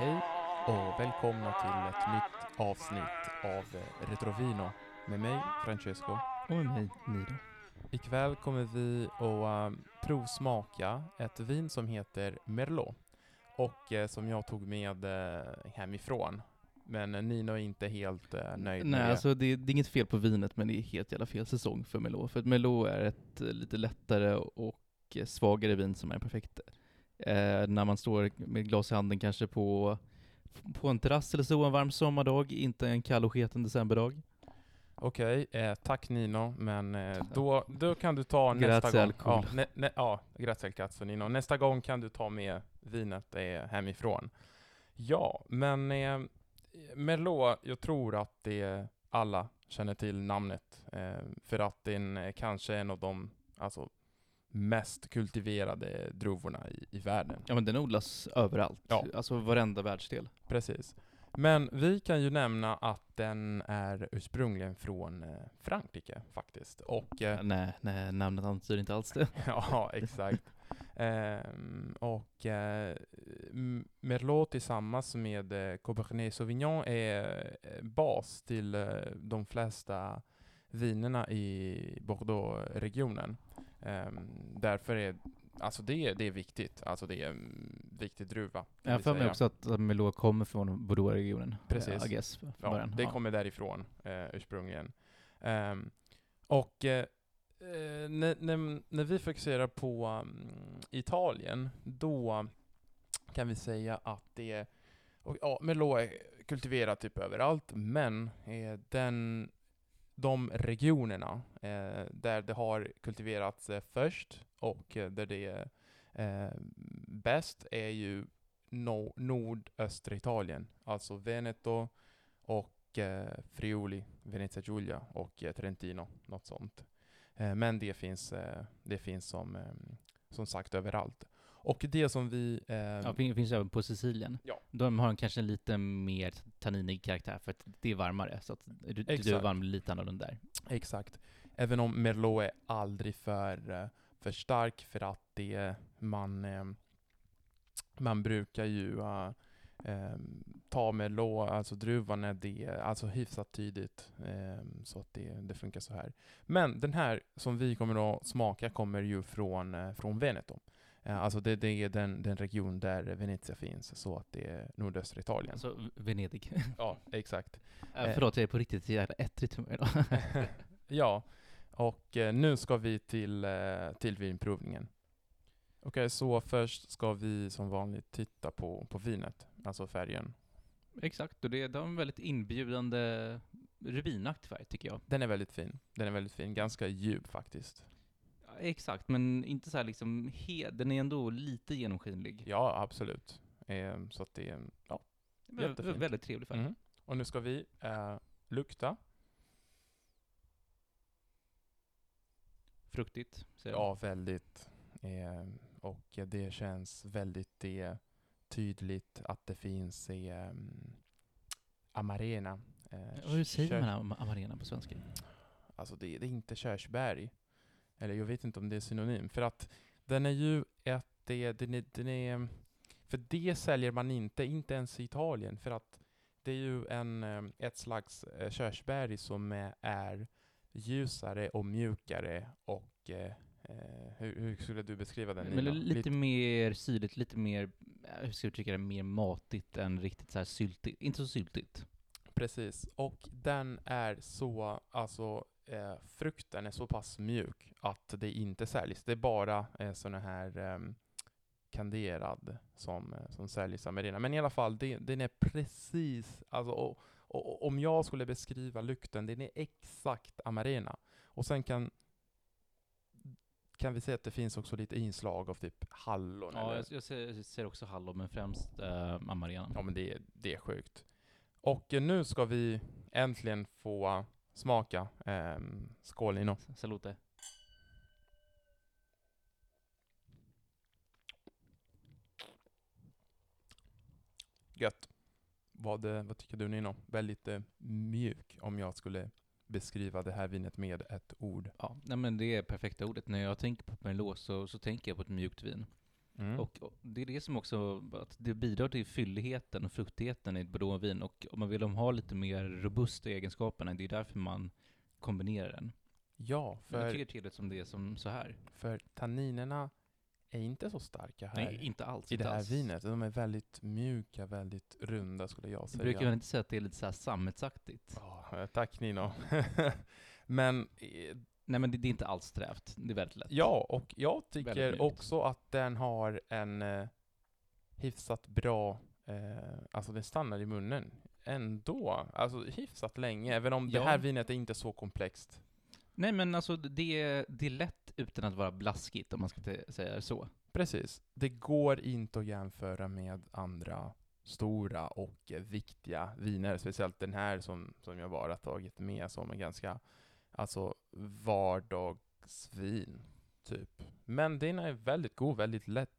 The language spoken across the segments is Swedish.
Hej och välkomna till ett nytt avsnitt av eh, Retrovino med mig, Francesco. Och med mig, Nido. Ikväll kommer vi att uh, provsmaka ett vin som heter Merlot och uh, som jag tog med uh, hemifrån. Men Nino är inte helt uh, nöjd Nej, med det. alltså det, det är inget fel på vinet, men det är helt jävla fel säsong för Merlot. För att Merlot är ett eh, lite lättare och eh, svagare vin som är perfekt. Eh, när man står med glas i handen kanske på, på en terrass eller så en varm sommardag, inte en kall och sketen decemberdag. Okej, eh, tack Nino, men eh, då, då kan du ta nästa gång. al culo. Ja, ne, ne, ja, grazie cazzo Nino. Nästa gång kan du ta med vinet eh, hemifrån. Ja, men eh, Merlot, jag tror att det alla känner till namnet. Eh, för att den är kanske en av de alltså, mest kultiverade druvorna i, i världen. Ja men den odlas överallt, Ja. alltså varenda världsdel. Precis. Men vi kan ju nämna att den är ursprungligen från eh, Frankrike faktiskt. Och eh, Nej, nej, namnet antyder inte alls det. Ja, exakt. Ehm, och eh, Merlot tillsammans med eh, Cabernet Sauvignon är eh, bas till de flesta vinerna i Bordeaux-regionen. Ehm, därför är Alltså det, är- det är viktigt, alltså det är en viktig druva. Jag har för mig också att Merlot kommer från Bordeaux-regionen. Precis. I guess, Ja, början. det kommer därifrån eh, ursprungligen. Ehm, och eh, eh, när, när, när vi fokuserar på mm, Italien, då kan vi säga att det är, och, ja, Merlot är kultiverat typ överallt, men eh, den, de regionerna eh, där det har kultiverats eh, först och eh, där det är eh, bäst är ju no, nordöstra Italien, alltså Veneto och eh, Friuli, Venezia Giulia och eh, Trentino, något sånt. Eh, men det finns, eh, det finns som, eh, som sagt överallt. Och det som vi... Eh, Ja, fin- finns även på Sicilien. Ja. De har kanske en lite mer tanninig karaktär för att det är varmare, så att du, du är varm lite annorlunda där. Exakt. Även om Merlot är aldrig för, eh, för stark för att det man, eh, man brukar ju eh, eh, ta Merlot, alltså druvan är det, alltså hyfsat tidigt eh, så att det, det funkar så här. Men den här som vi kommer att smaka kommer ju från, eh, från Veneto. Eh, Alltså det, det är den, den region där Venezia finns, så att det är nordöstra Italien. Alltså Venedig. ja, exakt. äh, förlåt, jag är på riktigt jävla ettrigt humör idag. ja, och eh, nu ska vi till, till vinprovningen. Okej, så först ska vi som vanligt titta på, på vinet, alltså färgen. Exakt, och det, det har en väldigt inbjudande rubinaktig färg tycker jag. Den är väldigt fin. Den är väldigt fin, ganska djup faktiskt. Exakt, men inte så här liksom, he, den är ändå lite genomskinlig. Ja, absolut. Eh, så att det är, ja. Vä- jättefint. Väldigt trevlig färg. Mhm. Och nu ska vi eh, lukta. Fruktigt, säger. Ja, väldigt. Eh, och det känns väldigt eh, tydligt att det finns eh, amarena. Eh, Och hur säger man am- amarena på svenska? Alltså det, det är inte körsbär. Eller jag vet inte om det är synonym. För att den är ju ett, det, den är, den är, för det säljer man inte, inte ens i Italien. För att det är ju en, eh, ett slags eh, körsbär som är, ljusare och mjukare och eh, eh, hur, hur skulle du beskriva den Men Nina? lite mer syrligt, lite mer, hur ska jag uttrycka det, mer matigt än riktigt så här syltigt. Inte så syltigt. Precis, och den är så, alltså eh, frukten är så pass mjuk att det inte säljs. Det är bara eh, sådana här eh, kanderad som, eh, som säljs av Merina. Men i alla fall, det, den är precis, alltså och, och, om jag skulle beskriva lukten, den är exakt Amarena. Och sen kan kan vi säga att det finns också lite inslag av typ hallon Ja, eller jag, ser, jag ser också hallon, men främst äh, amarena. Ja men det, är- det är sjukt. Och eh, nu ska vi äntligen få smaka. Um, skål Nino. Salute. Gött. Vad, eh, vad tycker du Nino? Väldigt eh, mjuk om jag skulle beskriva det här vinet med ett ord. Ja, nej men det är perfekta ordet. När jag tänker på Merlot så, så tänker jag på ett mjukt vin. Mm. Och, och det är det som också, att det bidrar till fylligheten och fruktigheten i ett bordeauxvin. Och om man vill ha lite mer robusta egenskaperna, det är därför man kombinerar den. ja, Men jag för, tycker det är trevligt som det är som så här. för tanninerna är inte så starka här. Nej, inte alls. i inte det här alls. vinet. De är väldigt mjuka, väldigt runda skulle jag säga. brukar man inte säga att det är lite så här sammetsaktigt? Ja, tack Nino. Men eh, Nej men det, det är inte alls strävt, det är väldigt lätt. ja, och jag tycker också att den har en eh, hyfsat bra, eh, alltså den stannar i munnen ändå, alltså hyfsat länge, även om Ja. det här vinet är inte så komplext. Nej men alltså det är, det är lätt utan att vara blaskigt om man ska säga det så. Precis. Det går inte att jämföra med andra stora och viktiga viner, speciellt den här som, som jag bara tagit med som en ganska, alltså vardagsvin, typ. Men den är väldigt god, väldigt lätt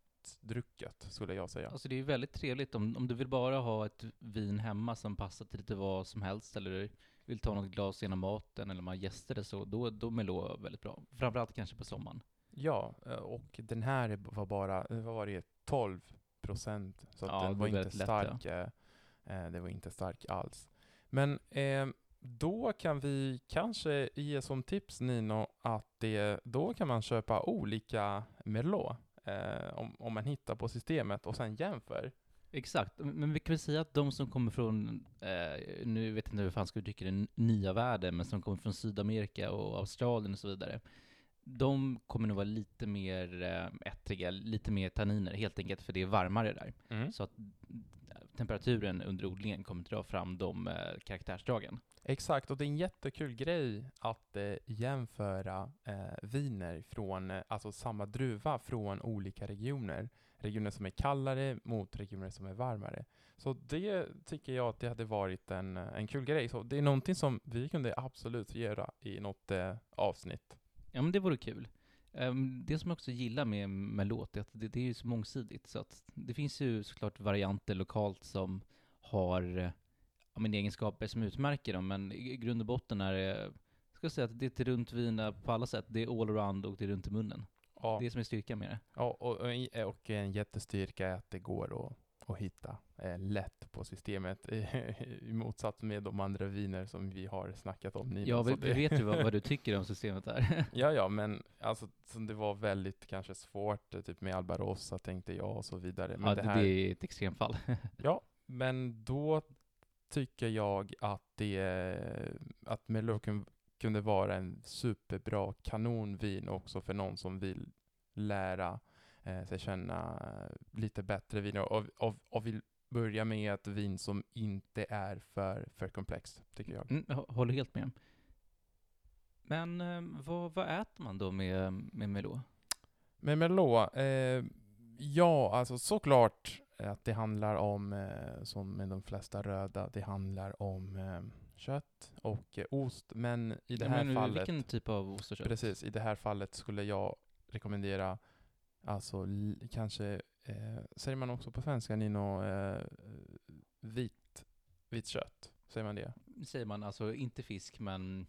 drucket, skulle jag säga. Alltså det är väldigt trevligt om, om du vill bara ha ett vin hemma som passar till lite vad som helst eller vill ta något glas genom maten eller man gäster så, då, då är Merlot väldigt bra. Framförallt kanske på sommaren. Ja, och den här är- var bara, vad var det, 12 procent. Så att Ja, den det var inte lätt, ja. stark. eh, eh, det var inte stark alls. Men eh, då kan vi kanske ge som tips Nino att det, då kan man köpa olika Merlot. Eh, om, om man hittar på systemet och sen jämför. Exakt, men vi kan väl säga att de som kommer från, eh, nu vet jag inte hur fan ska vi tycka den nya världen, men som kommer från Sydamerika och Australien och så vidare, de kommer nog vara lite mer eh, ettriga, lite mer tanniner, helt enkelt för det är varmare där. Mm. Så att temperaturen under odlingen kommer dra fram de eh, karaktärsdragen. Exakt, och det är en jättekul grej att eh, jämföra eh, viner från, eh, alltså samma druva från olika regioner. Regioner som är kallare mot regioner som är varmare. Så det tycker jag att det hade varit en, en kul grej. Så det är någonting som vi kunde absolut göra i något eh, avsnitt. Ja men det vore kul. Ehm, det som jag också gillar med Merlot är att det, det är ju så mångsidigt, så att det finns ju såklart varianter lokalt som har ja, men egenskaper som utmärker dem, men i grund och botten är det, jag ska säga att det är ett runt vin på alla sätt. Det är allround och det är runt i munnen. Ja, Det är som är styrkan med det. ja och, och, och en jättestyrka är att det går att, att hitta eh, lätt på systemet i, motsats med de andra viner som vi har snackat om. Nina. Ja, vi, det- vet ju vad, vad du tycker om systemet där. Ja, ja, men alltså så det var väldigt kanske svårt, eh, typ med Albarossa tänkte jag och så vidare. Men ja, det här, det är ett extremfall. ja, men då tycker jag att det, att Merlot kun- kunde vara en superbra kanonvin också för någon som vill lära eh, sig känna eh, lite bättre viner och, och, och vill börja med ett vin som inte är för, för komplext, tycker jag. Mm, jag håller helt med. Men eh, vad, vad äter man då med, med Merlot? Men Merlot, eh, ja alltså såklart att det handlar om, eh, som med de flesta röda, det handlar om eh, kött och eh, ost. Men i det Ja, här men fallet, Vilken typ av ost och kött? precis, i det här fallet skulle jag rekommendera alltså kanske, eh, säger man också på svenska Nino, eh, vit, vitt kött? Säger man det? Säger man alltså inte fisk, men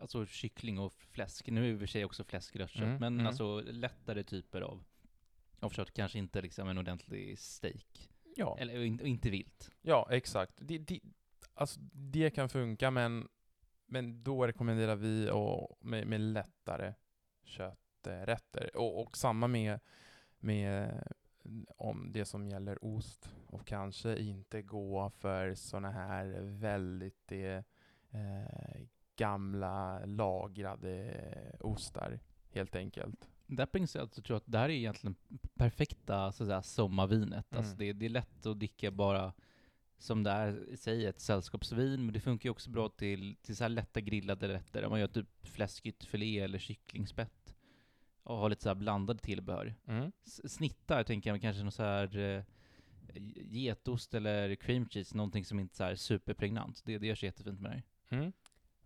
alltså kyckling och fläsk. Nu är i och för sig också fläsk rött kött, Mm, men mm. alltså lättare typer av, av kött. Kanske inte liksom en ordentlig steak. Ja, Eller inte, inte vilt. ja exakt. Det, det, alltså, det kan funka, men, men då rekommenderar vi och med, med lättare kötträtter. Och, och samma med, med om det som gäller ost och kanske inte gå för såna här väldigt eh, eh, gamla lagrade ostar helt enkelt. Där brings jag att tror att det här är egentligen perfekta så att säga, sommarvinet. Alltså Mm. det, det är lätt att dricka bara som det är i sig ett sällskapsvin, men det funkar ju också bra till, till så här lätta grillade rätter. Om man gör typ fläskytterfilé eller kycklingspett och har lite så här blandade tillbehör. Mm. Snittar tänker jag kanske någon så här eh, getost eller cream cheese, någonting som inte är superpregnant. Det, det görs jättefint med det här. Mm.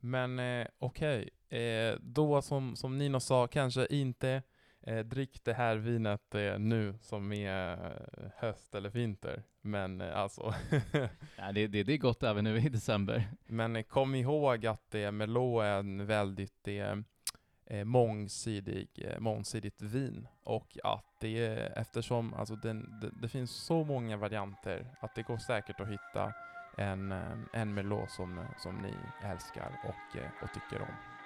Men eh, okej, eh, då som, som Nino sa, kanske inte eh, drick det här vinet eh, nu som är eh, höst eller vinter. Men eh, alltså, Ja, det, det, det är gott även nu i december. men kom ihåg att eh, Merlot är en väldigt Eh, mångsidig, eh, mångsidigt vin. Och att det är, eftersom alltså den, det, det finns så många varianter, att det går säkert att hitta en, eh, en Merlot som, eh, som ni älskar och, och tycker om.